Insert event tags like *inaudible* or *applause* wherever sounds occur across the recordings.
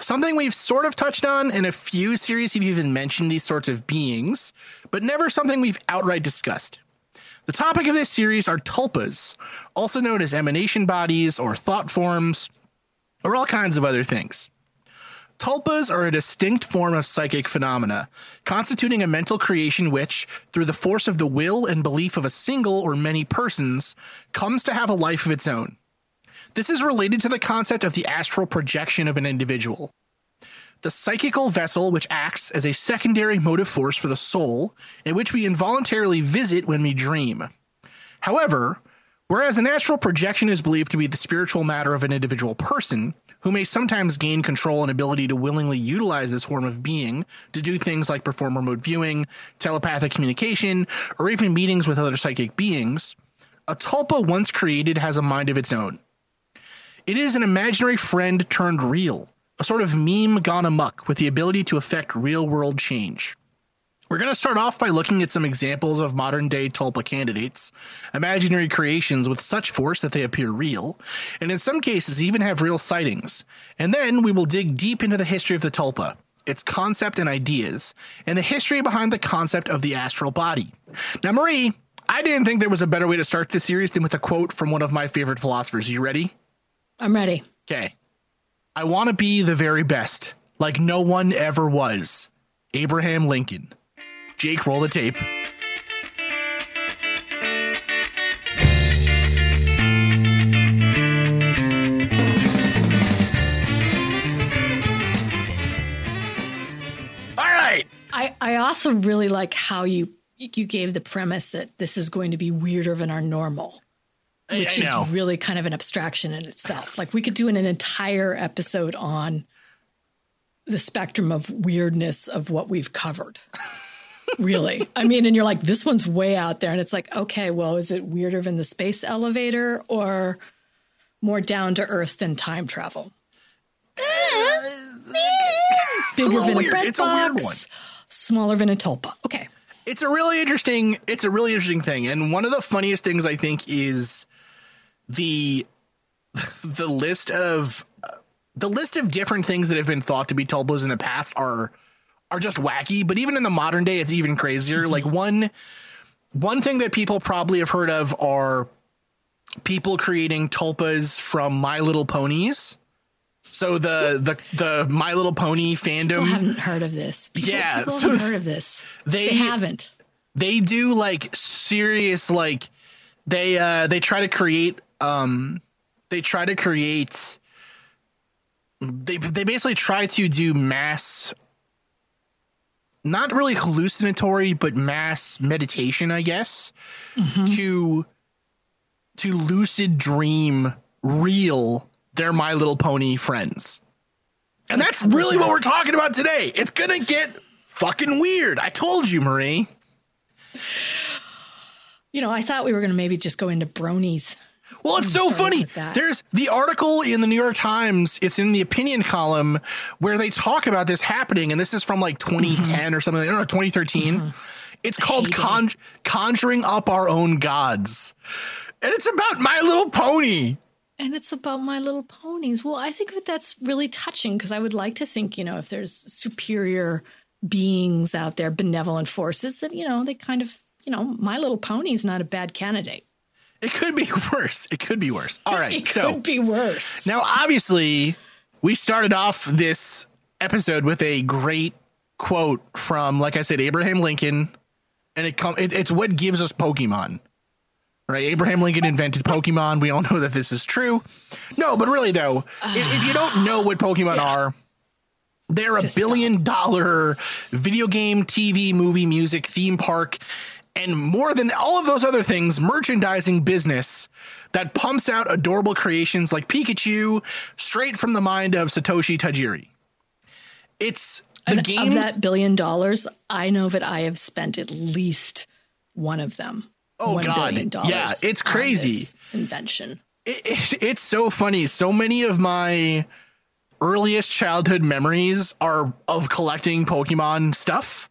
Something we've sort of touched on in a few series, we've even mentioned these sorts of beings, but never something we've outright discussed. The topic of this series are tulpas, also known as emanation bodies or thought forms, or all kinds of other things. Tulpas are a distinct form of psychic phenomena, constituting a mental creation which, through the force of the will and belief of a single or many persons, comes to have a life of its own. This is related to the concept of the astral projection of an individual. The psychical vessel, which acts as a secondary motive force for the soul, and which we involuntarily visit when we dream. However, whereas an astral projection is believed to be the spiritual matter of an individual person, who may sometimes gain control and ability to willingly utilize this form of being to do things like perform remote viewing, telepathic communication, or even meetings with other psychic beings, a tulpa once created has a mind of its own. It is an imaginary friend turned real, a sort of meme gone amuck with the ability to affect real world change. We're going to start off by looking at some examples of modern day tulpa candidates, imaginary creations with such force that they appear real, and in some cases even have real sightings. And then we will dig deep into the history of the tulpa, its concept and ideas, and the history behind the concept of the astral body. Now, Marie, I didn't think there was a better way to start this series than with a quote from one of my favorite philosophers. Are you ready? I'm ready. Okay. I want to be the very best, like no one ever was. Abraham Lincoln. Jake, roll the tape. All right. I, I also really like how you you gave the premise that this is going to be weirder than our normal, which is really kind of an abstraction in itself. Like we could do an, an entire episode on the spectrum of weirdness of what we've covered. *laughs* really. I mean, and you're like, this one's way out there. And it's like, okay, well, is it weirder than the space elevator or more down to earth than time travel? Eh, *laughs* Bigger little than a bread It's a weird one. Smaller than a tulpa. Okay. it's a really interesting it's a really interesting thing and one of the funniest things i think is the *laughs* the list of the list of different things that have been thought to be tulpas in the past are are just wacky but even in the modern day it's even crazier like one one thing that people probably have heard of are people creating tulpas from my little ponies so the the the my little pony People fandom haven't heard of this. People, Yeah, people so haven't heard of this. *laughs* they- They, haven't. they do like serious like they uh they try to create um they try to create they they basically try to do mass not really hallucinatory but mass meditation i guess to to lucid dream real they're my little pony friends. And that's really what we're talking about today. It's gonna get fucking weird. I told you marie. You know, I thought we were going to maybe just go into bronies. Well, it's so funny. There's the article in the New York Times. It's in the opinion column where they talk about this happening, and this is from like mm-hmm. 2010 or something. I don't know, 2013. Mm-hmm. It's called Con- "Conjuring Up Our Own Gods," and it's about My Little Pony. And it's about My Little Ponies. Well, I think that that's really touching because I would like to think, you know, if there's superior beings out there, benevolent forces, that, you know, they kind of, you know, My Little Pony is not a bad candidate. It could be *laughs* worse. It could be worse. All right, *laughs* It so could be worse. Now, obviously, we started off this episode with a great quote from, like I said, Abraham Lincoln, and it come it, it's what gives us Pokemon. Right, Abraham Lincoln invented Pokemon. We all *laughs* know that this is true. No, but really though, if, if you don't know what Pokemon are, they're a Just billion dollar video game, TV, movie, music, theme park, and more than all of those other things, merchandising business that pumps out adorable creations like Pikachu straight from the mind of Satoshi Tajiri. It's the and games of that billion dollars, I know that I have spent at least one of them. Oh, $1 God. Yeah, it's crazy. invention. it, it, it's so funny. So many of my earliest childhood memories are of collecting Pokemon stuff.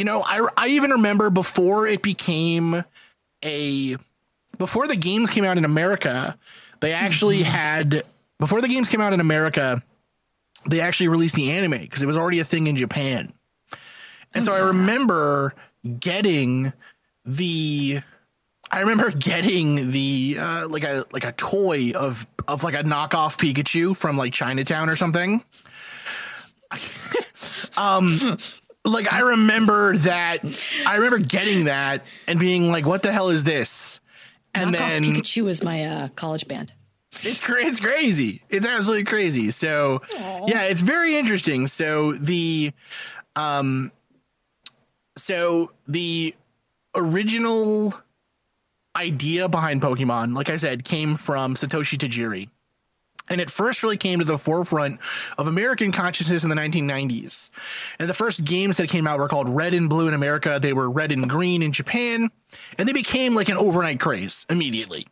You know, I I even remember before it became a before the games came out in America, they actually had before the games came out in America, they actually released the anime because it was already a thing in Japan. And so I remember getting the I remember *laughs* getting the uh, like a like a toy of of like a knockoff Pikachu from like Chinatown or something. *laughs* um like I remember that I remember getting that and being like what the hell is this? And Knockoff then Pikachu was my uh, college band. it's cra- it's crazy. It's absolutely crazy. So yeah, it's very interesting. So the um so the original idea behind Pokemon, like I said, came from Satoshi Tajiri. And it first really came to the forefront of American consciousness in the 1990s. And the first games that came out were called Red and Blue in America. They were Red and Green in Japan. And they became like an overnight craze immediately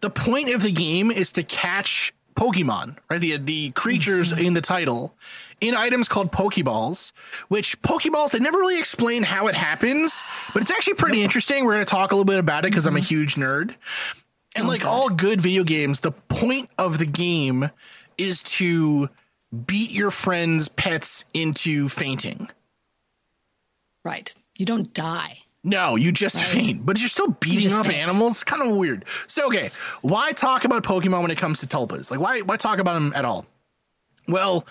the point of the game is to catch Pokemon, right? The the creatures mm-hmm. in the title in items called Pokeballs, which Pokeballs, they never really explain how it happens, but it's actually pretty interesting. We're going to talk a little bit about it because I'm a mm-hmm. huge nerd. And like all good video games, the point of the game is to beat your friend's pets into fainting. Right. You don't die. No, you just faint, but you're still beating just up faint. animals. Kind of weird. So, okay, why talk about Pokemon when it comes to tulpas? Like, why why talk about them at all? Well,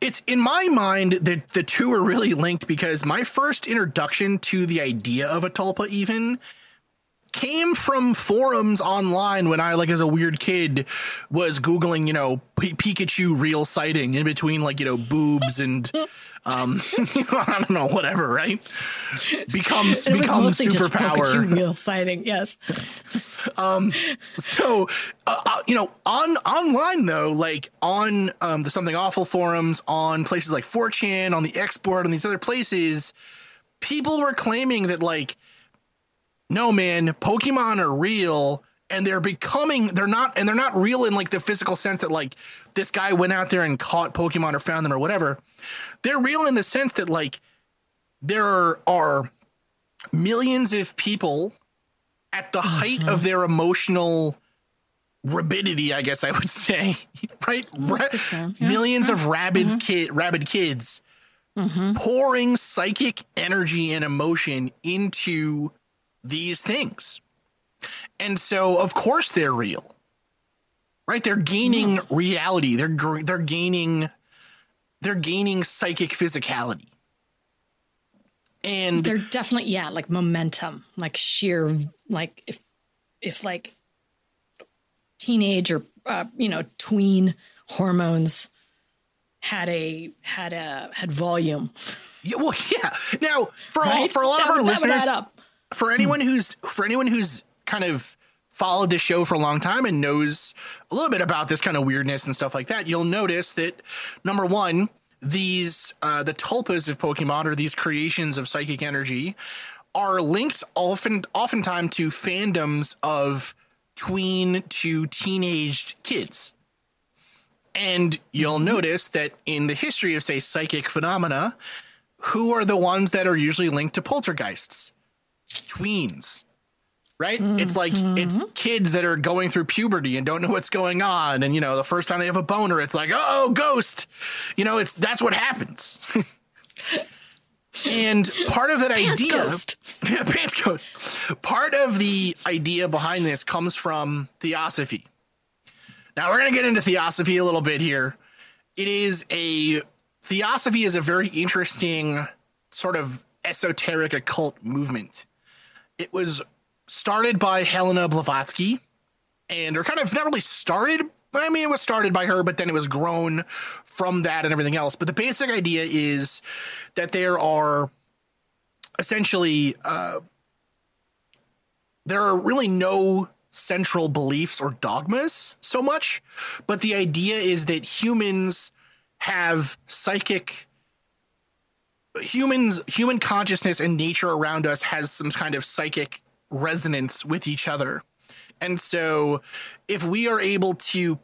it's in my mind that the two are really linked because my first introduction to the idea of a tulpa even came from forums online when I like as a weird kid was googling, you know, P- Pikachu real sighting in between like, you know, boobs and *laughs* um *laughs* I don't know, whatever, right? Becomes It was becomes superpower. Pikachu *laughs* real sighting. Yes. um so uh, uh, you know on online though like on um the something awful forums on places like 4chan on the export on these other places people were claiming that like no man pokemon are real and they're becoming they're not and they're not real in like the physical sense that like this guy went out there and caught pokemon or found them or whatever. They're real in the sense that like there are millions of people at the height of mm-hmm. their emotional rabidity, I guess I would *laughs* say, right? Ra- yeah. Millions of mm-hmm. rabid mm-hmm. kid, rabid kids pouring psychic energy and emotion into these things, and so of course they're real, right? They're gaining reality. They're they're gaining they're gaining psychic physicality, and They're definitely, yeah, like momentum, like sheer, like if, if like teenage or, uh, you know, tween hormones had a, had a, had volume. Yeah, well, yeah. Now, for all, Right? for a lot That of our would- listeners. For anyone who's for anyone who's kind of followed this show for a long time and knows a little bit about this kind of weirdness and stuff like that, you'll notice that number one, these uh, the tulpas of Pokemon or these creations of psychic energy are linked often oftentimes to fandoms of tween to teenaged kids. And you'll notice that in the history of, say, psychic phenomena, who are the ones that are usually linked to poltergeists? Tweens. Right? Mm-hmm. It's like it's mm-hmm. kids that are going through puberty and don't know what's going on. And you know, the first time they have a boner, it's like, oh, ghost. You know, it's that's what happens. *laughs* and part of that Pants idea ghost. *laughs* yeah, pants ghost. Part of the idea behind this comes from theosophy. Now we're gonna get into theosophy a little bit here. It is a theosophy is a very interesting sort of esoteric occult movement. It was started by Helena Blavatsky, and or kind of not really started. I mean, it was started by her, but then it was grown from that and everything else. But the basic idea is that there are essentially uh, there are really no central beliefs or dogmas so much, but the idea is that humans have psychic humans human consciousness and nature around us has some kind of psychic resonance with each other. And so if we are able to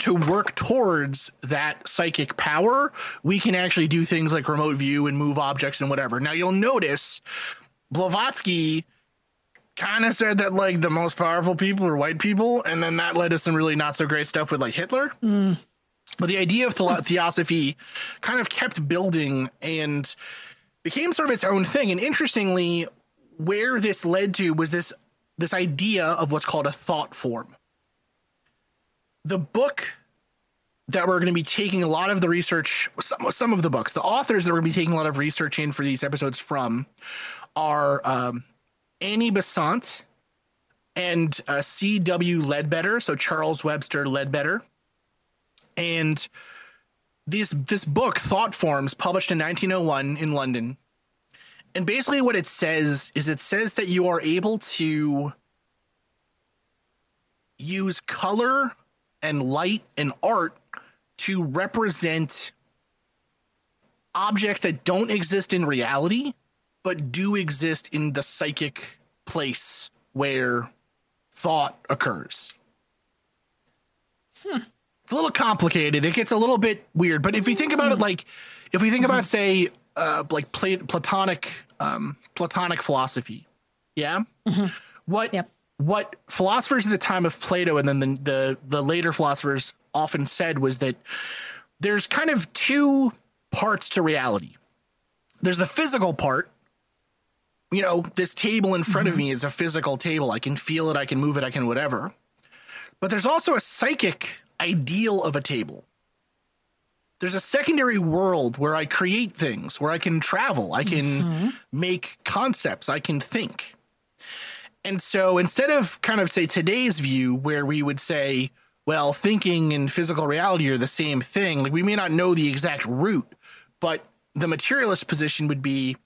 to work towards that psychic power, we can actually do things like remote view and move objects and whatever. Now you'll notice Blavatsky kind of said that like the most powerful people are white people, and then that led to some really not so great stuff with like Hitler. Mm. But the idea of the- theosophy kind of kept building and became sort of its own thing. And interestingly, where this led to was this this idea of what's called a thought form. The book that we're going to be taking a lot of the research, some, some of the books, the authors that we're going to be taking a lot of research in for these episodes from are um, Annie Besant and uh, C.W. Leadbeater, so Charles Webster Leadbeater. And these this book, Thought Forms, published in 1901 in London. And basically what it says is it says that you are able to use color and light and art to represent objects that don't exist in reality but do exist in the psychic place where thought occurs. Hmm. It's a little complicated. It gets a little bit weird, but if you think about it, like if we think about, say, uh, like Plat- Platonic, um, Platonic philosophy, yeah, what Yep. what philosophers at the time of Plato and then the, the the later philosophers often said was that there's kind of two parts to reality. There's the physical part, you know, this table in front of me is a physical table. I can feel it, I can move it, I can whatever. But there's also a psychic ideal of a table. There's a secondary world where I create things, where I can travel, I can mm-hmm. make concepts, I can think. And so instead of kind of say today's view where we would say, well, thinking and physical reality are the same thing, like we may not know the exact root, but the materialist position would be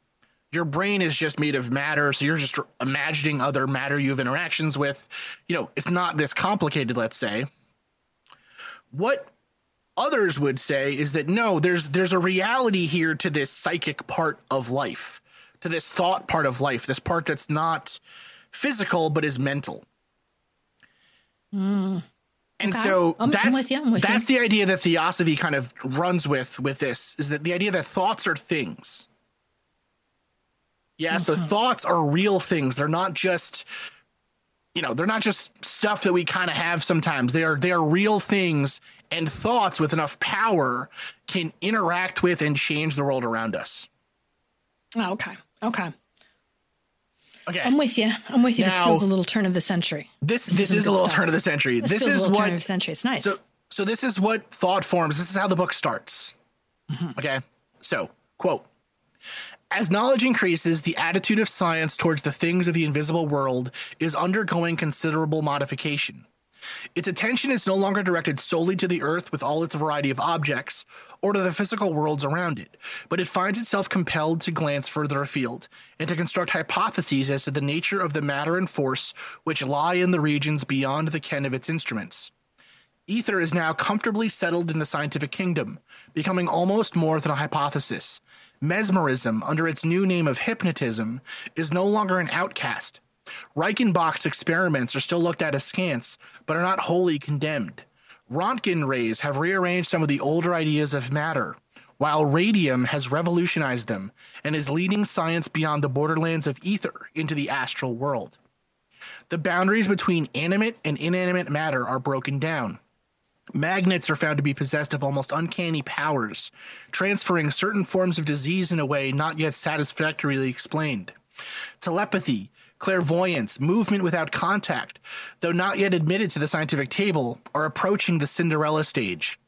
your brain is just made of matter so you're just imagining other matter you have interactions with you know it's not this complicated let's say what others would say is that no there's there's a reality here to this psychic part of life to this thought part of life this part that's not physical but is mental and Okay. so I'm- that's you, I'm with you. that's the idea that theosophy kind of runs with with this is that the idea that thoughts are things yeah, so Mm-hmm. thoughts are real things. They're not just you know, they're not just stuff that we kind of have sometimes. They are they are real things and thoughts with enough power can interact with and change the world around us. Oh, okay. Okay. Okay. I'm with you. I'm with you. this feels a little turn of the century. this this some is a little stuff. turn of the century. This, This, is what turn of the century. It's nice. So so this is what thought forms. This is how the book starts. Mm-hmm. Okay. So, quote As knowledge increases, the attitude of science towards the things of the invisible world is undergoing considerable modification. Its attention is no longer directed solely to the earth with all its variety of objects, or to the physical worlds around it, but it finds itself compelled to glance further afield and to construct hypotheses as to the nature of the matter and force which lie in the regions beyond the ken of its instruments. Ether is now comfortably settled in the scientific kingdom, becoming almost more than a hypothesis. Mesmerism, under its new name of hypnotism, is no longer an outcast. Reichenbach's experiments are still looked at askance, but are not wholly condemned. Röntgen rays have rearranged some of the older ideas of matter, while radium has revolutionized them and is leading science beyond the borderlands of ether into the astral world. The boundaries between animate and inanimate matter are broken down. Magnets are found to be possessed of almost uncanny powers, transferring certain forms of disease in a way not yet satisfactorily explained. Telepathy, clairvoyance, movement without contact, though not yet admitted to the scientific table, are approaching the Cinderella stage.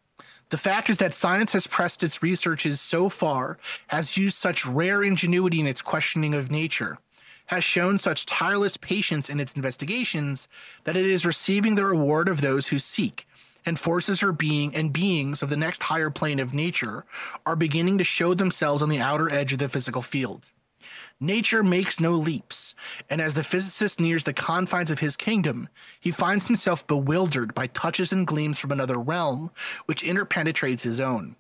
The fact is that science has pressed its researches so far, has used such rare ingenuity in its questioning of nature, has shown such tireless patience in its investigations, that it is receiving the reward of those who seek, and forces her being and beings of the next higher plane of nature are beginning to show themselves on the outer edge of the physical field. Nature makes no leaps, and as the physicist nears the confines of his kingdom, he finds himself bewildered by touches and gleams from another realm which interpenetrates his own.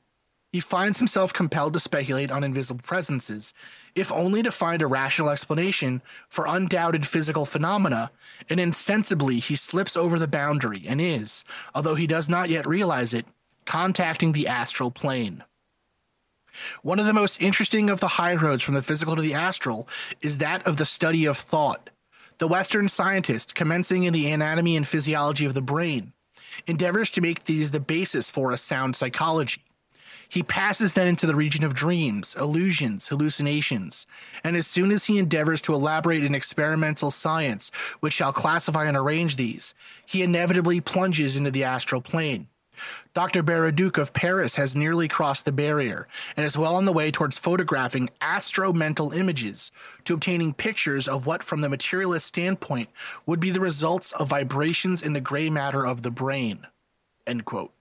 He finds himself compelled to speculate on invisible presences, if only to find a rational explanation for undoubted physical phenomena, and insensibly he slips over the boundary and is, although he does not yet realize it, contacting the astral plane. One of the most interesting of the high roads from the physical to the astral is that of the study of thought. The Western scientist, commencing in the anatomy and physiology of the brain, endeavors to make these the basis for a sound psychology. He passes then into the region of dreams, illusions, hallucinations, and as soon as he endeavors to elaborate an experimental science which shall classify and arrange these, he inevitably plunges into the astral plane. Dr. Baraduc of Paris has nearly crossed the barrier and is well on the way towards photographing astro-mental images to obtaining pictures of what, from the materialist standpoint, would be the results of vibrations in the gray matter of the brain. End quote.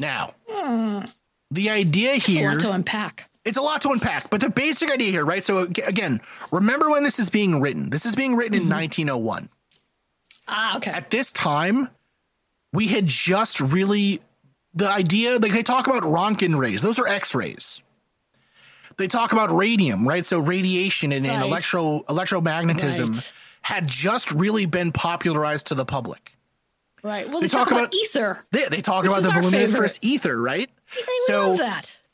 Now, hmm. The idea here. A lot to unpack. It's a lot to unpack, but the basic idea here, right? So, again, remember when this is being written. This is being written in 1901. Ah, okay. At this time, we had just really the idea like they talk about Roentgen rays; those are X-rays. They talk about radium, right? So radiation and, and electro electromagnetism Right. had just really been popularized to the public. Right. Well, They they, talk, talk about, ether. They, they talk Which about the our voluminiferous favorite. ether, right? So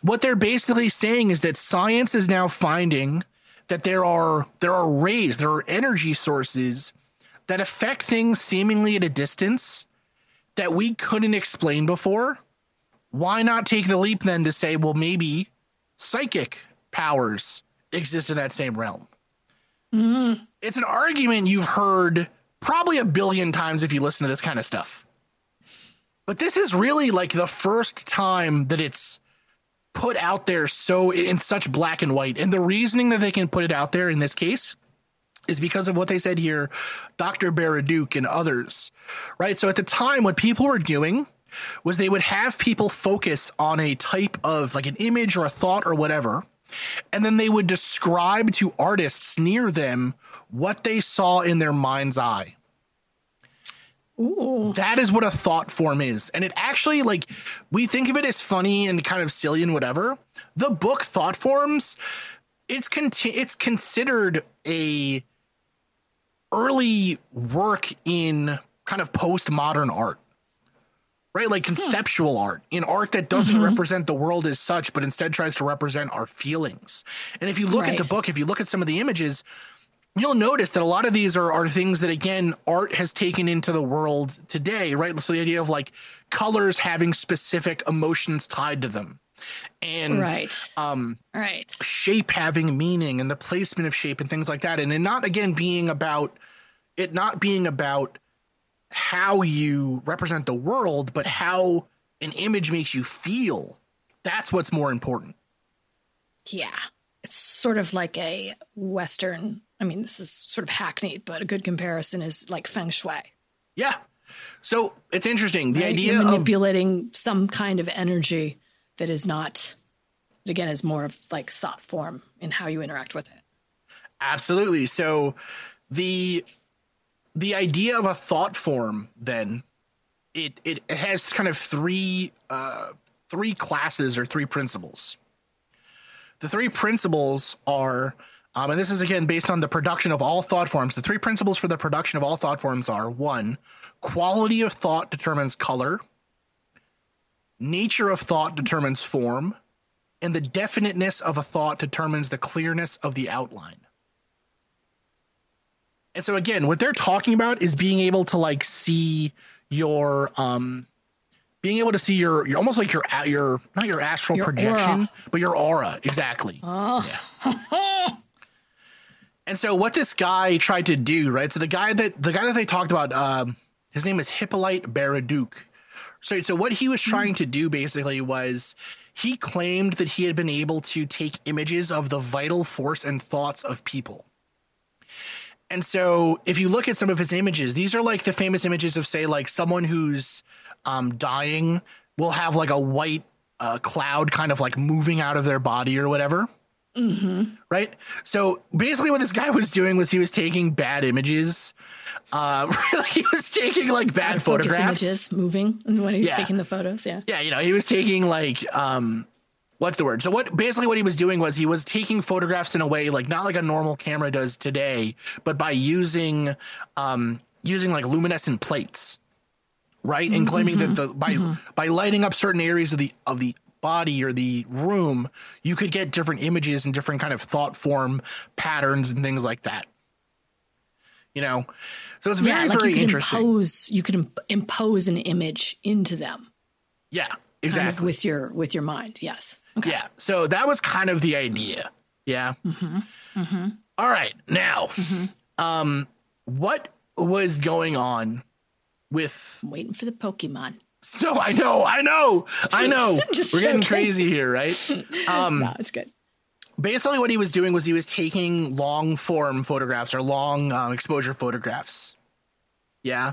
what they're basically saying is that science is now finding that there are there are rays, there are energy sources that affect things seemingly at a distance that we couldn't explain before. Why not take the leap then to say, well, maybe psychic powers exist in that same realm? It's an argument you've heard probably a billion times if you listen to this kind of stuff. But this is really like the first time that it's put out there so in such black and white. And the reasoning that they can put it out there in this case is because of what they said here, Dr. Baraduc and others, right? So at the time, what people were doing was they would have people focus on a type of like an image or a thought or whatever. And then they would describe to artists near them what they saw in their mind's eye. That is what a thought form is. And it actually, like, we think of it as funny and kind of silly and whatever. The book Thought Forms, it's conti- it's considered a early work in kind of postmodern art. Right? Like hmm. conceptual art, in art that doesn't mm-hmm. represent the world as such, but instead tries to represent our feelings. And if you look at the book, if you look at some of the images, you'll notice that a lot of these are, are things that again art has taken into the world today right so the idea of like colors having specific emotions tied to them and Right. um Right. shape having meaning and the placement of shape and things like that and it not again being about it not being about how you represent the world but how an image makes you feel that's what's more important Yeah. It's sort of like a Western. I mean, this is sort of hackneyed, but a good comparison is like feng shui. yeah so it's interesting the right? idea You're of manipulating some kind of energy that is not, again, is more of like thought form in how you interact with it. Absolutely. So the the idea of a thought form then it it, it has kind of three uh three classes or three principles. The three principles are um, and this is again based on the production of all thought forms. The three principles for the production of all thought forms are one, quality of thought determines color, nature of thought determines form, and the definiteness of a thought determines the clearness of the outline. And so again, what they're talking about is being able to like see your um being able to see your, your almost like your your not your astral Your projection, aura. but your aura exactly. *laughs* And so what this guy tried to do, right? So the guy that the guy that they talked about, um, his name is Hippolyte Baraduc. So so what he was trying to do basically was he claimed that he had been able to take images of the vital force and thoughts of people. And so if you look at some of his images, these are like the famous images of say like someone who's um, dying will have like a white uh, cloud kind of like moving out of their body or whatever right? So basically, what this guy was doing was he was taking bad images. Uh, *laughs* really, he was taking like bad photographs. images moving when he's Yeah. taking the photos. Yeah. Yeah, you know, he was taking like um what's the word? So what basically what he was doing was he was taking photographs in a way like not like a normal camera does today, but by using um using like luminescent plates. Right? And claiming that the by by lighting up certain areas of the of the body or the room, you could get different images and different kind of thought form patterns and things like that. You know, so it's very yeah, like very you interesting. impose you could imp- impose an image into them yeah, kind of exactly. with your with your mind. Yes. Okay. Yeah, so that was kind of the idea. Yeah. Mm-hmm. All right, now, um, what was going on with? I'm waiting for the Pokemon. So I know, I know, I *laughs* know. We're getting crazy here, right? *laughs* Um, no, it's good. basically what he was doing was he was taking long form photographs or long um, exposure photographs yeah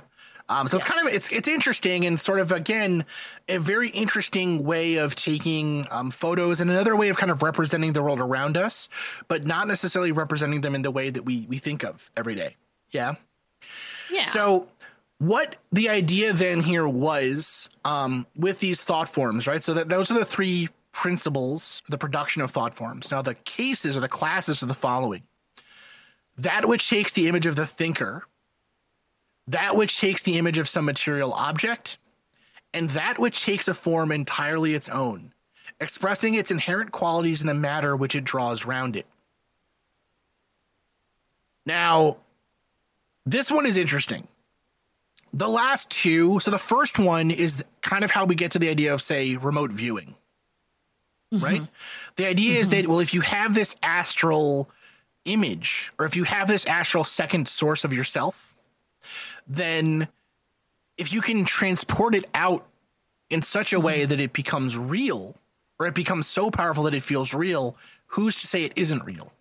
um, so it's kind of it's it's interesting and sort of again a very interesting way of taking um, photos and another way of kind of representing the world around us but not necessarily representing them in the way that we we think of every day yeah Yeah. so what the idea then here was um, with these thought forms, right? So that those are the three principles, the production of thought forms. Now the cases or the classes are the following. That which takes the image of the thinker, that which takes the image of some material object, and that which takes a form entirely its own, expressing its inherent qualities in the matter which it draws round it. Now, this one is interesting. The last two, so the first one is kind of how we get to the idea of, say, remote viewing, mm-hmm. right? The idea is that, mm-hmm. well, if you have this astral image, or if you have this astral second source of yourself, then if you can transport it out in such a way mm-hmm. that it becomes real, or it becomes so powerful that it feels real, who's to say it isn't real?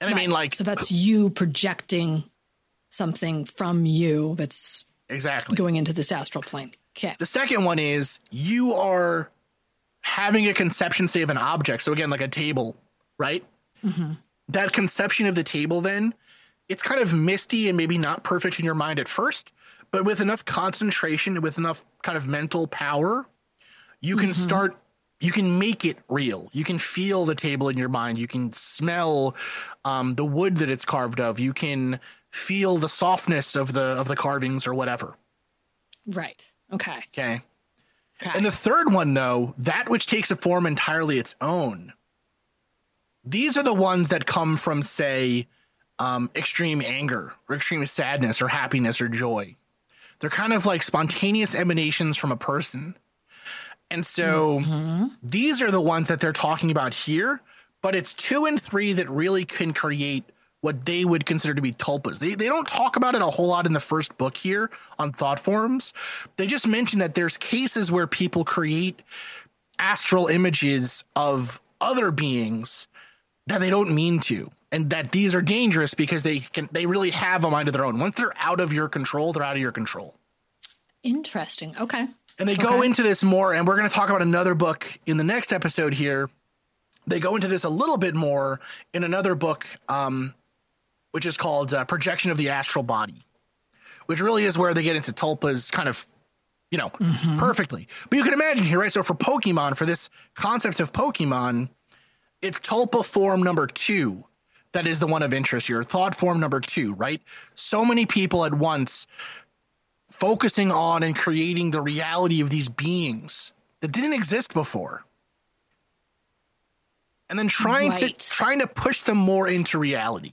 And I mean, like, so that's you projecting something from you that's exactly. going into this astral plane. Okay. The second one is you are having a conception, say, of an object. So again, like a table, right? That conception of the table, then it's kind of misty and maybe not perfect in your mind at first, but with enough concentration, with enough kind of mental power, you can start. You can make it real. You can feel the table in your mind. You can smell um, the wood that it's carved of. You can feel the softness of the of the carvings or whatever. Right. Okay. Okay. okay. And the third one, though, that which takes a form entirely its own. These are the ones that come from, say, um, extreme anger or extreme sadness or happiness or joy. They're kind of like spontaneous emanations from a person. And so these are the ones that they're talking about here, but it's two and three that really can create what they would consider to be tulpas. They, they don't talk about it a whole lot in the first book here on thought forms. They just mention that there's cases where people create astral images of other beings that they don't mean to and that these are dangerous because they can they really have a mind of their own once they're out of your control they're out of your control Interesting. Okay. and they go into this more and we're going to talk about another book in the next episode here they go into this a little bit more in another book um, which is called uh, projection of the astral body which really is where they get into tulpas kind of you know perfectly. But you can imagine here right? So for pokemon for this concept of pokemon it's tulpa form number two that is the one of interest here thought form number two right? So many people at once focusing on and creating the reality of these beings that didn't exist before. And then trying Right. to trying to push them more into reality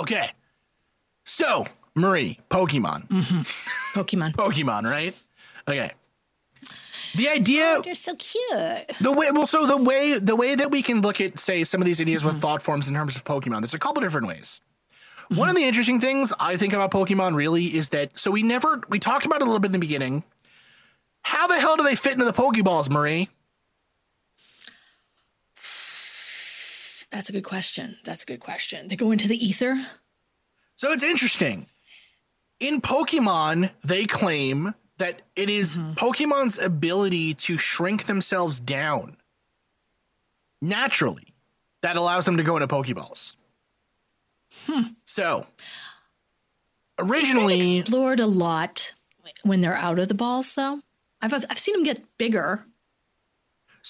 Okay. So, Marie, Pokemon. Mm-hmm. *laughs* Pokemon. Pokemon, right? Okay. The idea oh, They're so cute. the way well so the way the way that we can look at say some of these ideas with mm-hmm. thought forms in terms of Pokemon, there's a couple different ways. Mm-hmm. One of the interesting things I think about Pokemon really is that so we never we talked about it a little bit in the beginning. How the hell do they fit into the Pokeballs, Marie? That's a good question. That's a good question. They go into the ether. So it's interesting. In Pokemon, they claim that it is Pokemon's ability to shrink themselves down naturally that allows them to go into Pokeballs. Hmm. So originally, Explored a lot when they're out of the balls, though. I've I've seen them get bigger.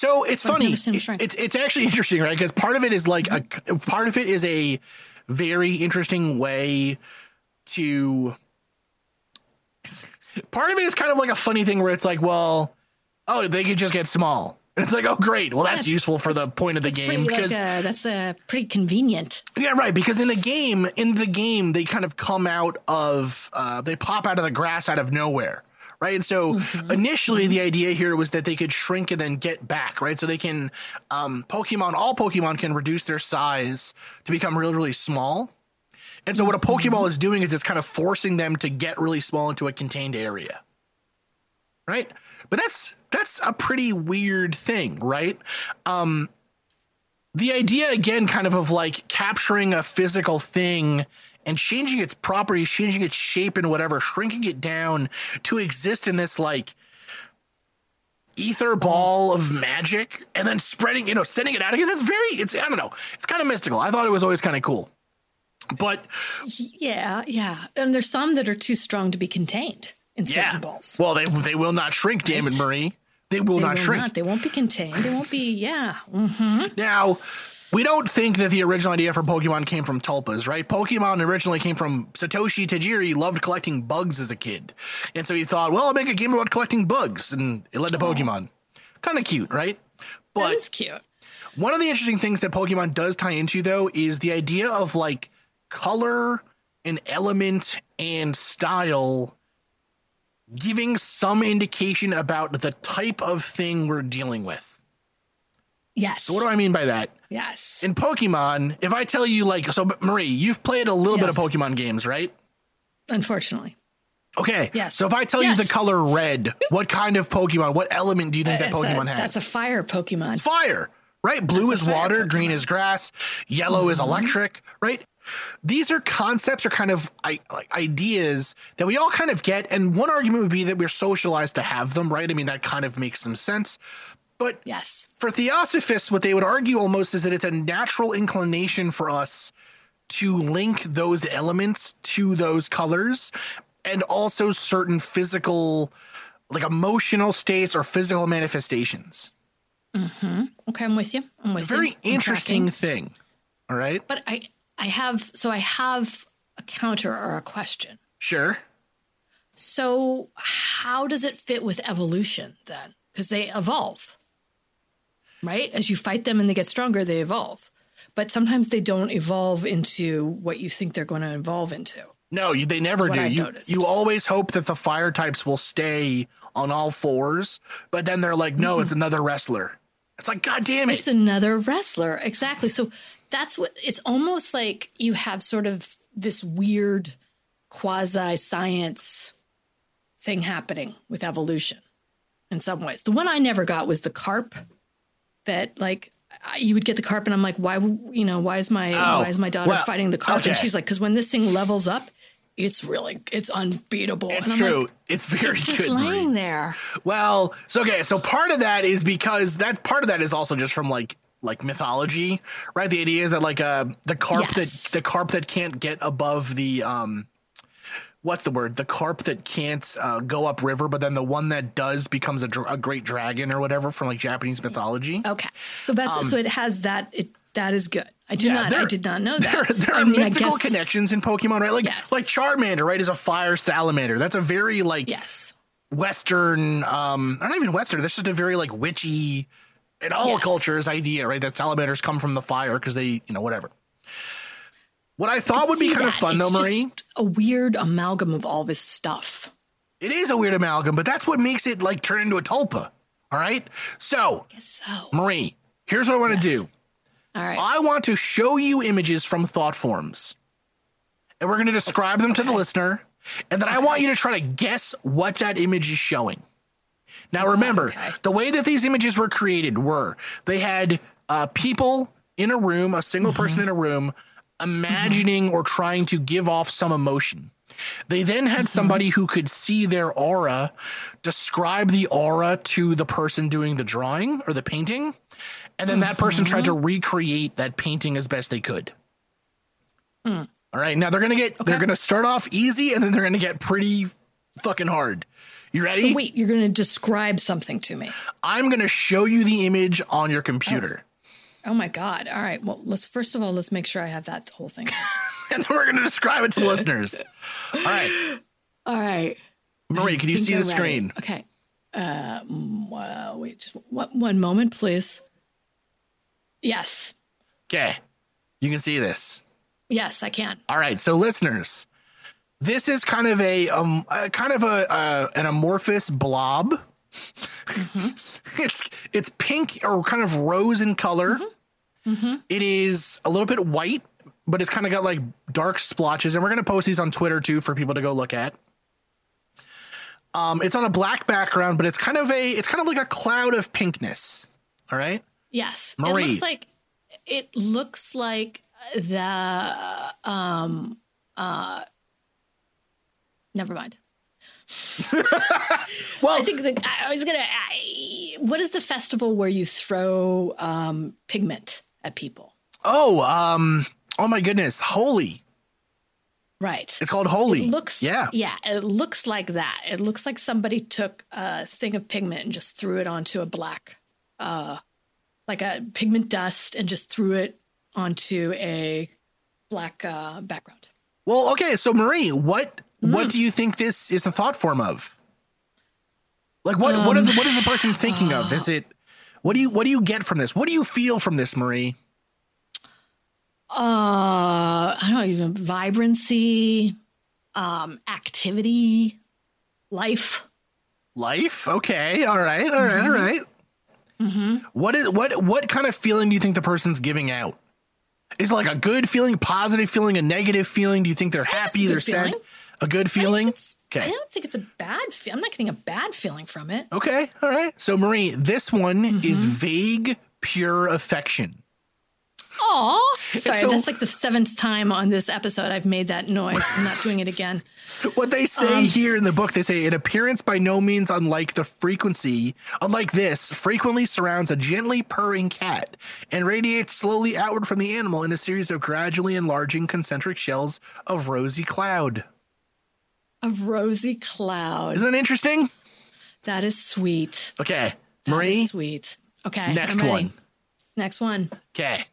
So it's funny. It- it's it's actually interesting, right? Because part of it is like a part of it is a very interesting way to. Part of it is kind of like a funny thing where it's like, well, oh, they could just get small. And it's like, oh, great. Well, that's That's- useful for the point of the game because like, uh, that's uh, pretty convenient. Yeah, right. Because in the game, in the game, they kind of come out of, uh, they pop out of the grass out of nowhere, right? And so Mm-hmm. initially, the idea here was that they could shrink and then get back, right? So they can, um, Pokemon, all Pokemon can reduce their size to become really, really small. And so what a Mm-hmm. Pokeball is doing is it's kind of forcing them to get really small into a contained area, right? But that's that's a pretty weird thing, right? Um, the idea again kind of of like capturing a physical thing and changing its properties changing its shape and whatever shrinking it down to exist in this like ether ball of magic and then spreading you know sending it out again that's very it's i don't know it's kind of mystical i thought it was always kind of cool but Yeah, yeah. And there's some that are too strong to be contained in certain yeah balls. well they they will not shrink damn it marie they will They not will shrink not. They won't be contained. They won't be. Yeah. Mm. Now, we don't think that the original idea for Pokemon came from tulpas, right? Pokemon originally came from Satoshi Tajiri, loved collecting bugs as a kid. And so he thought, well, I'll make a game about collecting bugs. And it led to Pokemon. Kind of cute, right? That But is cute. one of the interesting things that Pokemon does tie into, though, is the idea of like color and element and style giving some indication about the type of thing we're dealing with. Yes. So, what do I mean by that? yes. in Pokemon, if I tell you like so Marie, you've played a little bit of Pokemon games, right? Unfortunately. Okay. Yes. So if I tell you the color red, what kind of Pokemon, what element do you think that That's a- Pokemon has? That's a fire Pokemon. It's fire, right? Blue is That's fire water, Pokemon. Mm-hmm. green is grass, yellow is electric, right? These are concepts or kind of I, like ideas that we all kind of get, and one argument would be that we're socialized to have them, right? I mean, that kind of makes some sense. But Yes. For theosophists, what they would argue almost is that it's a natural inclination for us to link those elements to those colors and also certain physical, like emotional states or physical manifestations. Hmm. Okay, I'm with you. I'm with It's a very you. Interesting thing. All right. But I, I have. So I have a counter or a question. Sure. So how does it fit with evolution then? Because they evolve, right? As you fight them and they get stronger, they evolve. But sometimes they don't evolve into what you think they're going to evolve into. No, you, they never do. You noticed. you always hope that the fire types will stay on all fours, but then they're like, no, it's another wrestler. It's like, God damn it. It's another wrestler. Exactly. So that's what it's almost like you have sort of this weird quasi science thing happening with evolution in some ways. The one I never got was the carp that like you would get the carp and I'm like why you know why is my Oh, why is my daughter well, fighting the carp and she's like cuz when this thing levels up it's really it's unbeatable. It's and I'm true. Like, it's very it's just good. Marie. laying there. Well, so okay, so part of that is because that part of that is also just from like like mythology, right? The idea is that like uh the carp Yes. that the carp that can't get above the um what's the word? The carp that can't uh, go up river, but then the one that does becomes a, dr- a great dragon or whatever from like Japanese mythology. Okay, so that's so it has that. It that is good. I did not. I Um, did not know *laughs* There, that. there I are mean, mystical guess- connections in Pokemon, right? Like Yes. like Charmander, right, is a fire salamander. That's a very like Yes. Western, um, not even Western. That's just a very like witchy, in all Yes. cultures idea, right? That salamanders come from the fire because they, you know, whatever. What I thought would be kind of that. fun though, It's Marie, a weird amalgam of all this stuff. it is a weird amalgam, but that's what makes it like turn into a tulpa. All right. So, So, Marie, here's what I want to do. all right. I want to show you images from thought forms. And we're going to describe them to the listener. And then I want you to try to guess what that image is showing. Now, remember, okay. the way that these images were created were they had uh, people in a room, a single person in a room, imagining mm-hmm. or trying to give off some emotion. They then had mm-hmm. somebody who could see their aura, describe the aura to the person doing the drawing or the painting, and then that person tried to mm-hmm. recreate that painting as best they could. Mm. All right, now they're gonna get they're gonna start off easy and then they're gonna get pretty fucking hard. You ready? So wait, you're going to describe something to me. I'm gonna show you the image on your computer, Oh my god! All right. Well, let's first of all let's make sure I have that whole thing. *laughs* and then we're gonna describe it to the *laughs* listeners. All right, all right. Marie, can you see I'm the ready. screen? Okay. Uh, well, wait, just one, one moment, please. Yes. Okay, you can see this. Yes, I can. All right, so listeners, this is kind of a um a, kind of a uh, an amorphous blob. *laughs* it's it's pink or kind of rose in color. It is a little bit white, but it's kind of got like dark splotches, and we're gonna post these on Twitter too for people to go look at. Um, it's on a black background, but it's kind of a it's kind of like a cloud of pinkness. All right. Yes. Marie. It looks like it looks like the um uh never mind. *laughs* Well, I think that I was gonna. I, what is the festival where you throw um, pigment at people? oh, um, oh my goodness, Holi! Right. It's called Holi. It looks. yeah. Yeah. It looks like that. It looks like somebody took a thing of pigment and just threw it onto a black, uh, like a pigment dust, and just threw it onto a black uh, background. Well, okay, so Marie, what Hmm. what do you think this is the thought form of? Like what what is the, what is the person thinking of? Is it what do you what do you get from this? What do you feel from this, Marie? Uh, I don't know, vibrancy, um, activity, life. Life? Okay, all right, all right, all right. Mm-hmm. What is what what kind of feeling do you think the person's giving out? Is it like a good feeling, positive feeling, a negative feeling? Do you think they're happy, they're good sad? A good feeling? It's, I Okay. don't think it's a bad. Fe- I'm not getting a bad feeling from it. Okay, all right. So Marie, this one Mm-hmm. is vague, pure affection. Aw. Sorry, so- that's like the seventh time on this episode I've made that noise. I'm not doing it again. *laughs* What they say Um, here in the book, they say an appearance by no means unlike the frequency, unlike this, frequently surrounds a gently purring cat and radiates slowly outward from the animal in a series of gradually enlarging concentric shells of rosy cloud. Of rosy cloud. Isn't that interesting? That is sweet. Okay, That Marie, is sweet. Okay. next one. Next one. Okay.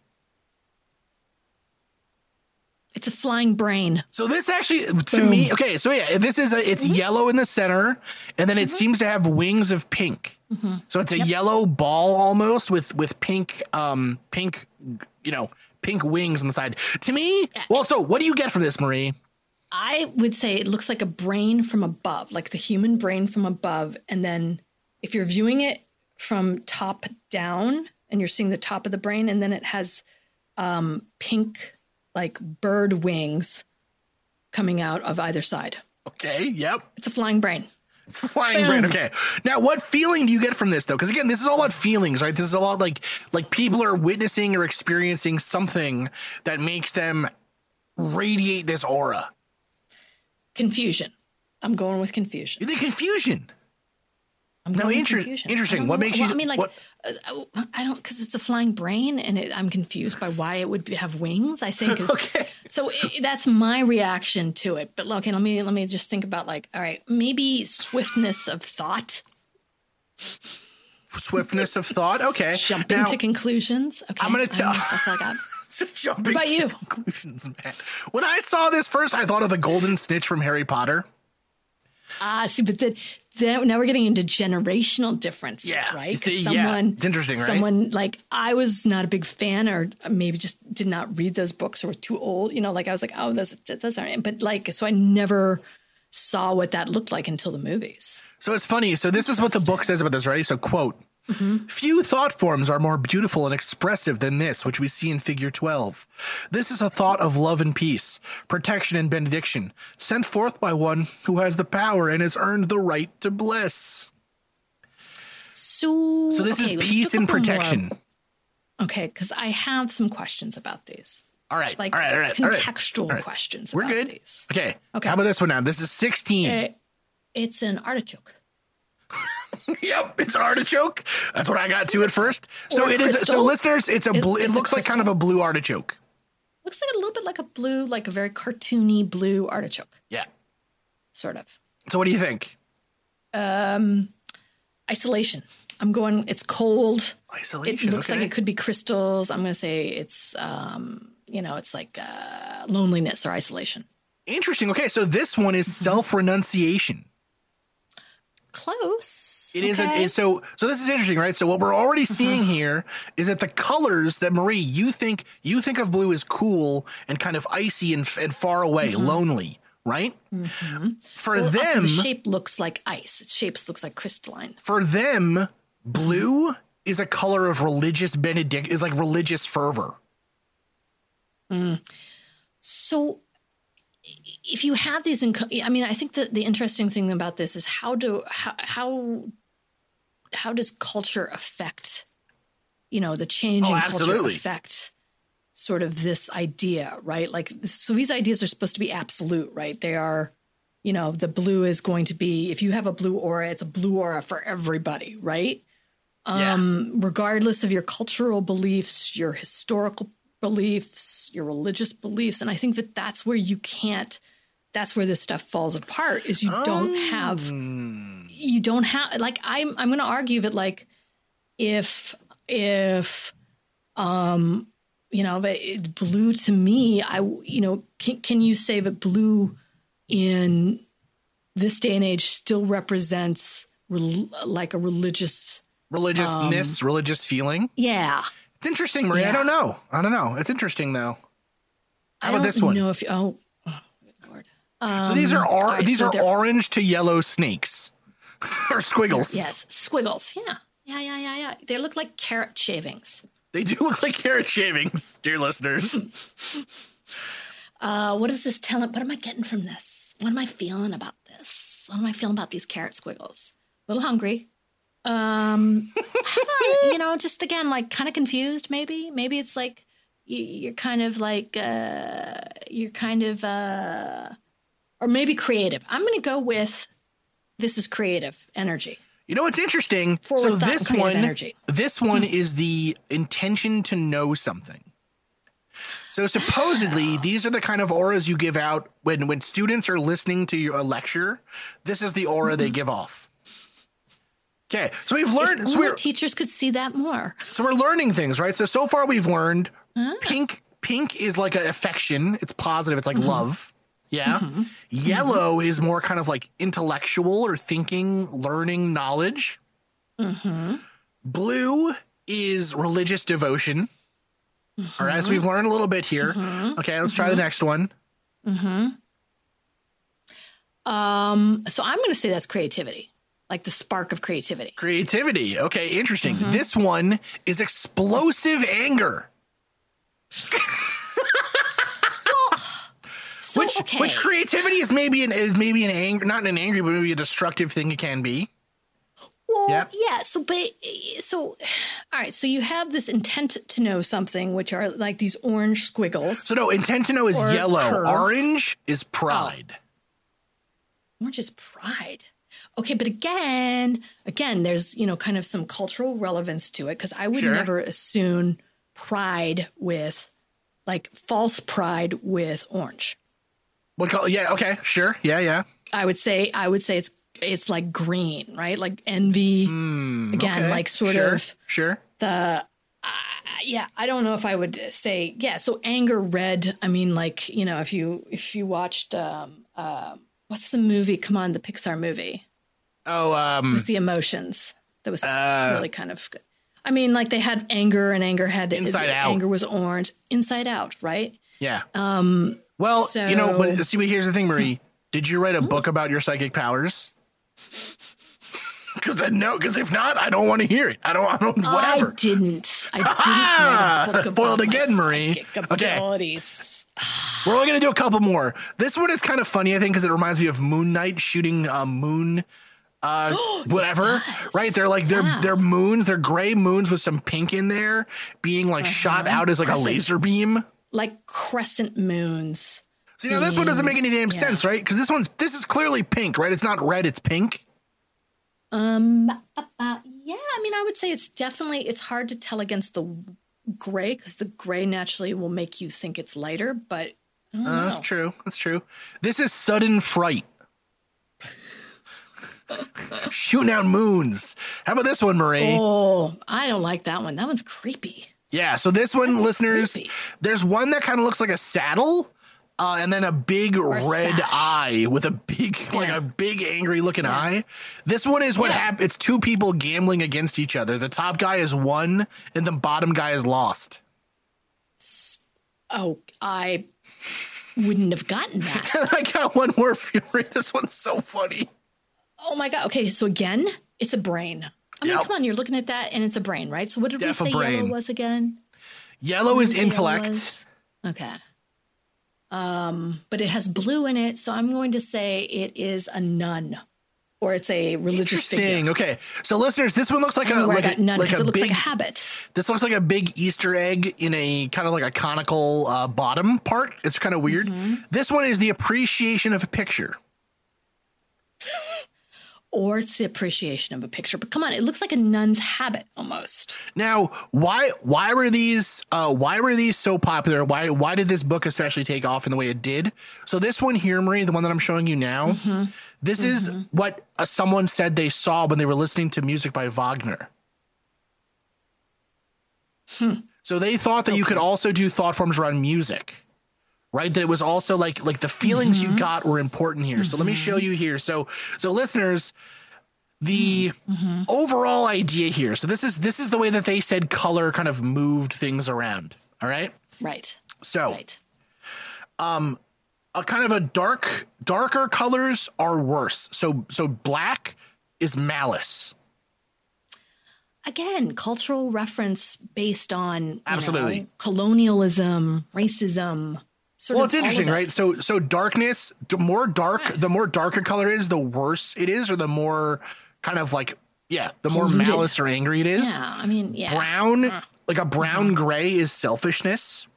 It's a flying brain. So this actually, to me, okay. So yeah, this is a. It's Mm-hmm. yellow in the center, and then it seems to have wings of pink. Mm-hmm. So it's a yellow ball almost with with pink, um, pink, you know, pink wings on the side. To me, well, so what do you get from this, Marie? I would say it looks like a brain from above, like the human brain from above. And then if you're viewing it from top down and you're seeing the top of the brain, and then it has um, pink, like bird wings coming out of either side. Okay, yep, It's a flying brain. it's a flying brain. Okay, now what feeling do you get from this though? Because again, this is all about feelings, right? This is all about like like people are witnessing or experiencing something that makes them radiate this aura. Confusion. I'm going with confusion. You think confusion? I'm No, inter- interesting. What know- makes well, you- I mean, like, what- uh, I don't because it's a flying brain, and it, I'm confused by why it would be, have wings. I think is, *laughs* Okay. So i that's my reaction to it. But okay, let me let me just think about like, all right, maybe swiftness of thought, Swiftness of thought. Okay. jumping Now, to conclusions. Okay, I'm gonna tell- don't That's all I got. *laughs* jumping What about to you? conclusions, man. When I saw this first, I thought of the golden snitch from Harry Potter. Ah, see, but then, then now we're getting into generational differences, Yeah. right? See, yeah. It's interesting, right? Someone like I was not a big fan, or maybe just did not read those books, or were too old. You know, like I was like, oh, those those aren't. But like, so I never saw what that looked like until the movies. So it's funny. So this is what the book says about this, right? So quote. Mm-hmm. Few thought forms are more beautiful and expressive than this, which we see in figure 12. This is a thought of love and peace, protection and benediction, sent forth by one who has the power and has earned the right to bliss. So, So this okay, is peace and more. protection. Okay, because I have some questions about these, All right. like all right. All right. contextual all right. questions. We're good. These. Okay. Okay. How about this one now? This is 16. Uh, it's an artichoke. *laughs* *laughs* Yep, it's an artichoke. That's what I got to at first. So Or it is. So listeners, it's a. It- it looks like kind of a blue artichoke. Looks like a little bit like a blue, like a very cartoony blue artichoke, Yeah. sort of. So what do you think? Um, Isolation. I'm going. It's cold. Isolation. It looks okay. like it could be crystals. I'm going to say it's, um, you know, it's like uh, loneliness or isolation. Interesting. Okay, so this one Mm-hmm. is self renunciation. Close. It is okay. a, so so this is interesting, right? So what we're already mm-hmm. seeing here is that the colors that Marie you think you think of blue as cool and kind of icy and, and far away, mm-hmm. lonely, right? Mm-hmm. For Mm-hmm. Well, also them, the shape looks like ice. Its shape looks like crystalline. for them, blue is a color of religious benedict is like religious fervor. Mm. So if you have these, in, I mean, I think that the interesting thing about this is how do how how, how does culture affect, you know, the change Oh, in culture affect sort of this idea, right? Like, so these ideas are supposed to be absolute, right? They are, you know, the blue is going to be if you have a blue aura, it's a blue aura for everybody, right? um, regardless of your cultural beliefs, your historical beliefs, your religious beliefs. And I think that that's where you can't, that's where this stuff falls apart is you don't have, you don't have, like, I'm, I'm going to argue that, like, if, if, um, you know, but it, blue to me, I, you know, can, can you say that blue in this day and age still represents rel- like a religious, Religiousness, religious feeling. yeah. It's interesting, Marie. I Um, don't know. I don't know. It's interesting though. How I about this one? know if oh, oh, Lord. So these are or, all right, these so are orange to yellow snakes *laughs* or squiggles. Yes, squiggles. Yeah. Yeah, yeah, yeah, yeah. They look like carrot shavings. They do look like carrot shavings, dear listeners. *laughs* Uh, what is this telling? What am I getting from this? What am I feeling about this? What am I feeling about these carrot squiggles? A little hungry. Um, *laughs* you know, just again, like kind of confused. Maybe, maybe it's like you, you're kind of like uh, you're kind of, uh, or maybe creative. I'm going to go with this is creative energy. You know what's interesting? Forward so this one, energy. this one hmm. is the intention to know something. So supposedly, *gasps* these are the kind of auras you give out when when students are listening to your a lecture. This is the aura they mm-hmm. give off. Okay, so we've learned. If So teachers could see that more. so we're learning things, right? So so far we've learned pink. Pink is like an affection. It's positive. It's like mm-hmm. love. Yeah. Mm-hmm. Yellow is more kind of like intellectual or thinking, learning, knowledge. Mm-hmm. Blue is religious devotion. All right, so we've mm-hmm. learned a little bit here. Okay, let's try the next one. Um, so I'm going to say that's creativity, like the spark of creativity. Creativity. Okay, interesting. This one is explosive anger. *laughs* So, which okay. which creativity is maybe an is maybe an anger not an angry but maybe a destructive thing it can be. Well, Yep. yeah. So, but eh, so, *sighs* all right. So you have this intent to know something, which are like these orange squiggles. So no, intent to know is yellow. curves. Orange is oh. pride. Orange is pride. Okay, but again, again, there's you know kind of some cultural relevance to it because I would Sure. never assume pride with like false pride with orange. What color? Yeah. Okay. Sure. Yeah. Yeah. I would say I would say it's it's like green, right? Like envy. again, Okay, like sort sure, of Sure. the uh, yeah. I don't know if I would say yeah. So anger, red. I mean, like you know, if you if you watched um uh, what's the movie? Come on, the Pixar movie. Oh. Um. with the emotions. That was Uh, really kind of good. I mean, like they had anger, and anger had Inside Out. Anger was orange. Inside Out, right? Yeah. Um. Well, you know, but see, but here's the thing, Marie. *laughs* Did you write a book about your psychic powers? *laughs* Because then no, because if not, I don't want to hear it. I don't. I don't. Whatever. I didn't. I Ah! *laughs* didn't write a book Foiled my again, Marie. Okay. We're only gonna do a couple more. This one is kind of funny, I think, because it reminds me of Moon Knight shooting uh, moon, uh, *gasps* whatever. Right? They're like they're Yeah. they're moons. They're gray moons with some pink in there, being like shot out as like a laser beam. Like crescent moons. See, now this one doesn't make any damn sense, right? Because this one's this is clearly pink, right? It's not red, it's pink. Um. uh, uh, yeah. I mean, I would say it's definitely. It's hard to tell against the gray because the gray naturally will make you think it's lighter, but. Uh, that's true. That's true. This is sudden fright. *laughs* Shooting out moons. How about this one, Marie? Oh, I don't like that one. That one's creepy. Yeah, so this one, listeners, creepy. there's one that kind of looks like a saddle, uh, and then a big red sash. eye with a big, *laughs* like a big angry looking eye. This one is what Yeah. happened. It's two people gambling against each other. The top guy is won, and the bottom guy is lost. Oh, I wouldn't have gotten that. *laughs* I got one more fury. *laughs* This one's so funny. Oh my god. Okay, so again, it's a brain. I mean, Yep. come on, you're looking at that and it's a brain, right? So what did Def we say brain. yellow was again? Yellow is intellect. was- Okay. Um, but it has blue in it, so I'm going to say it is a nun. Or it's a religious figure. Okay, so listeners, this one looks like a know where I like a, nun like a it looks big like a habit. This looks like a big Easter egg in a kind of like a conical uh, bottom part. It's kind of weird. Mm-hmm. This one is the appreciation of a picture. Or it's the appreciation of a picture. But come on, it looks like a nun's habit almost. Now, why why were these uh, why were these so popular? Why why did this book especially take off in the way it did? So this one here, Marie, the one that I'm showing you now, Mm-hmm. this is what uh, someone said they saw when they were listening to music by Wagner. Hmm. So they thought that you could also do thought forms around music. Right, that it was also like like the feelings Mm-hmm. you got were important here. So let me show you here. So so listeners, the Mm-hmm. overall idea here. So this is this is the way that they said color kind of moved things around. All right. Right. So Right. um a kind of a dark darker colors are worse. So so black is malice. Again, cultural reference based on Absolutely. know, colonialism, racism. Well, it's interesting, right? So so darkness, the more dark, the more dark a color is, the worse it is, or the more kind of like yeah, the more Polluted. malice or angry it is. Yeah, I mean, yeah. brown mm. like a brown mm-hmm. gray is selfishness.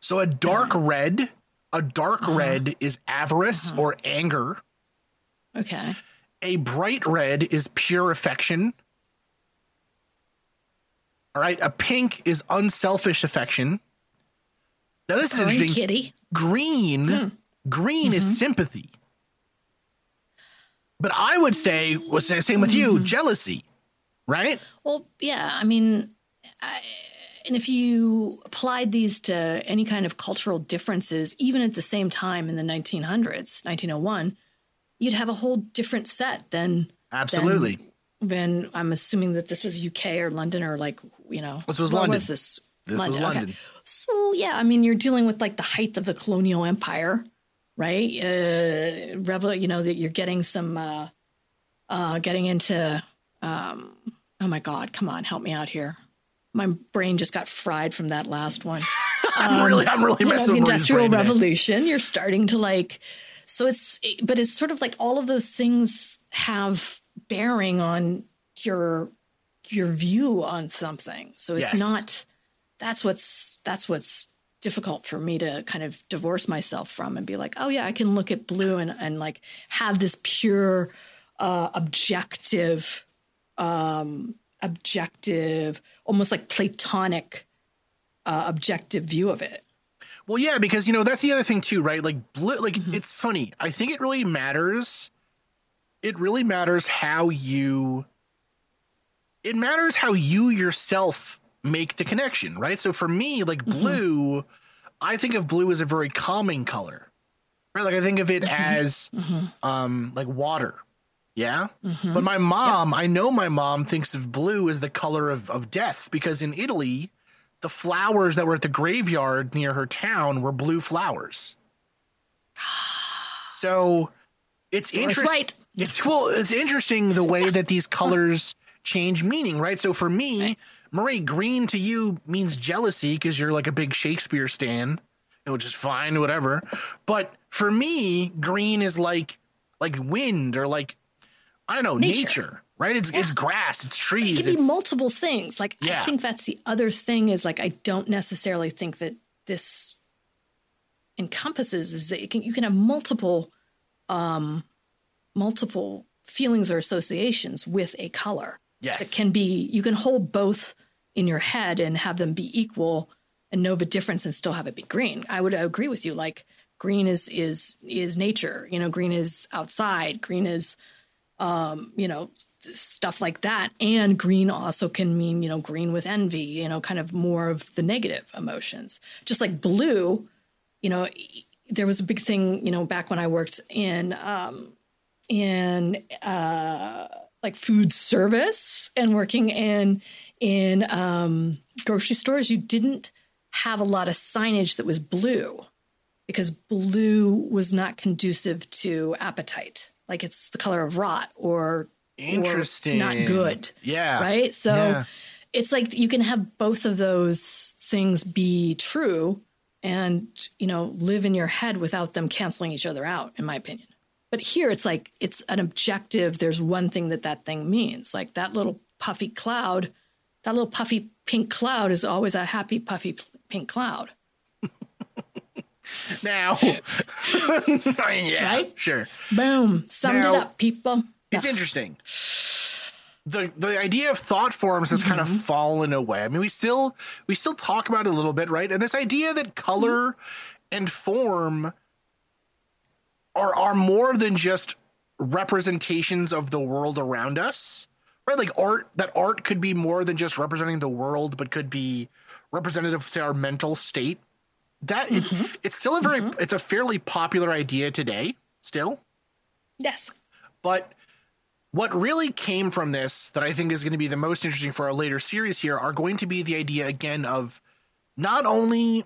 So a dark red a dark uh-huh. red is avarice uh-huh. or anger. Okay. a bright red is pure affection. All right a pink is unselfish affection now this is interesting. kitty. green hmm. green is mm-hmm. sympathy. But i would say was the same with you mm-hmm. jealousy right? Well, yeah, I mean, I, and if you applied these to any kind of cultural differences, even at the same time in the 1900s, 1901, you'd have a whole different set than absolutely. than I'm assuming that this was UK or London or like you know This was London. Was this This was Okay. London. So yeah, I mean, you're dealing with like the height of the colonial empire, right? Uh, revel, you know that you're getting some, uh, uh, getting into. Um, oh my God! Come on, help me out here. My brain just got fried from that last one. *laughs* I'm really, I'm really you know, messing the industrial brain today. revolution you're starting to like so it's but it's sort of like all of those things have bearing on your your view on something so it's Yes. not that's what's that's what's difficult for me to kind of divorce myself from and be like oh yeah i can look at blue and, and like have this pure uh, objective, um, objective, almost like Platonic, uh, objective view of it. Well, yeah, because you know that's the other thing too, right? Like, blue, like mm-hmm. it's funny. I think it really matters. It really matters how you. It matters how you yourself make the connection, right? So for me, like mm-hmm. blue, I think of blue as a very calming color, right? Like I think of it mm-hmm. as mm-hmm. um like water, yeah. Mm-hmm. But my mom, yep. I know my mom thinks of blue as the color of of death because in Italy the flowers that were at the graveyard near her town were blue flowers. *gasps* So it's interesting. Right. It's well, it's interesting the way that these colors change meaning, right? So for me, Marie, green to you means jealousy because you're like a big Shakespeare stan, which is fine, whatever. But for me, green is like like wind or like I don't know, nature. nature right? It's yeah. it's grass, it's trees. It can it's, be multiple things. Like yeah. I think that's the other thing is like I don't necessarily think that this encompasses is that you can you can have multiple um multiple feelings or associations with a color. Yes. It can be you can hold both in your head and have them be equal and know the difference and still have it be green. I would agree with you. Like green is is is nature. You know, green is outside. Green is um, you know, stuff like that. And green also can mean, you know, green with envy, you know, kind of more of the negative emotions. Just like blue, you know, there was a big thing, you know, back when I worked in um in uh like food service and working in in um grocery stores, you didn't have a lot of signage that was blue because blue was not conducive to appetite like it's the color of rot or interesting, or not good. Yeah. Right. So yeah. it's like you can have both of those things be true and, you know, live in your head without them canceling each other out, in my opinion. But here it's like it's an objective. There's one thing that that thing means. Like that little puffy cloud, that little puffy pink cloud is always a happy puffy pink cloud. *laughs* now. I *laughs* mean, yeah, right? sure. Boom. Summed now, it up, people. It's yeah. interesting. The the idea of thought forms has mm-hmm. kind of fallen away. I mean, we still we still talk about it a little bit, right? And this idea that color mm-hmm. and form are are more than just representations of the world around us. Right? Like art that art could be more than just representing the world, but could be representative of say our mental state that mm-hmm. it, it's still a very mm-hmm. it's a fairly popular idea today still yes but what really came from this that i think is going to be the most interesting for our later series here are going to be the idea again of not only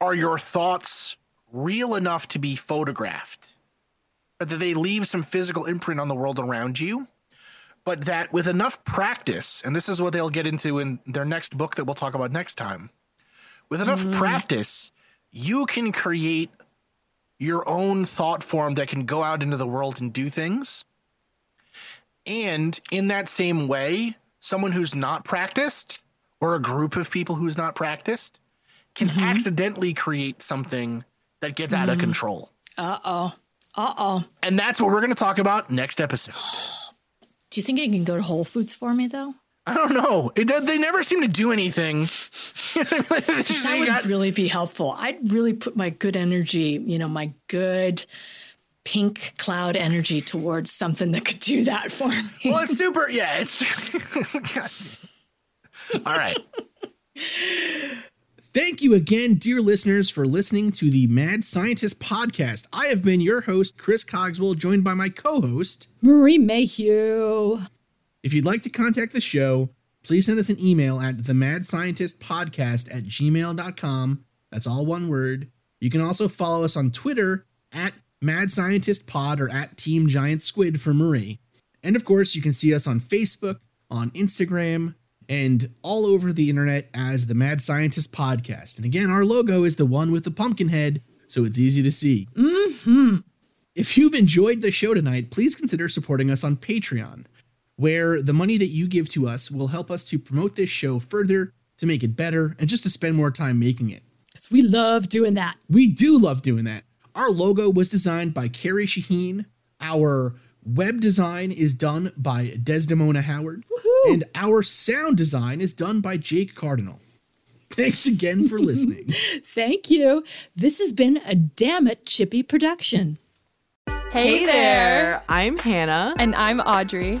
are your thoughts real enough to be photographed but that they leave some physical imprint on the world around you but that with enough practice and this is what they'll get into in their next book that we'll talk about next time with enough mm-hmm. practice, you can create your own thought form that can go out into the world and do things. And in that same way, someone who's not practiced or a group of people who's not practiced can mm-hmm. accidentally create something that gets mm. out of mm-hmm. control. Uh oh. Uh oh. And that's what we're going to talk about next episode. Do you think it can go to Whole Foods for me, though? I don't know. It, they never seem to do anything. *laughs* *laughs* that would got... really be helpful. I'd really put my good energy, you know, my good pink cloud energy towards something that could do that for me. Well, it's super. Yeah, it's. *laughs* All right. Thank you again, dear listeners, for listening to the Mad Scientist podcast. I have been your host, Chris Cogswell, joined by my co host, Marie Mayhew. If you'd like to contact the show, please send us an email at themadscientistpodcast at gmail.com. That's all one word. You can also follow us on Twitter at Mad Scientist Pod or at Team Giant Squid for Marie. And of course, you can see us on Facebook, on Instagram, and all over the internet as the Mad Scientist Podcast. And again, our logo is the one with the pumpkin head, so it's easy to see. Mm-hmm. If you've enjoyed the show tonight, please consider supporting us on Patreon where the money that you give to us will help us to promote this show further, to make it better, and just to spend more time making it. Because we love doing that. We do love doing that. Our logo was designed by Carrie Shaheen. Our Web design is done by Desdemona Howard. And our sound design is done by Jake Cardinal. *laughs* Thanks again for listening. *laughs* Thank you. This has been a Damn It Chippy production. Hey, there. I'm Hannah. And I'm Audrey.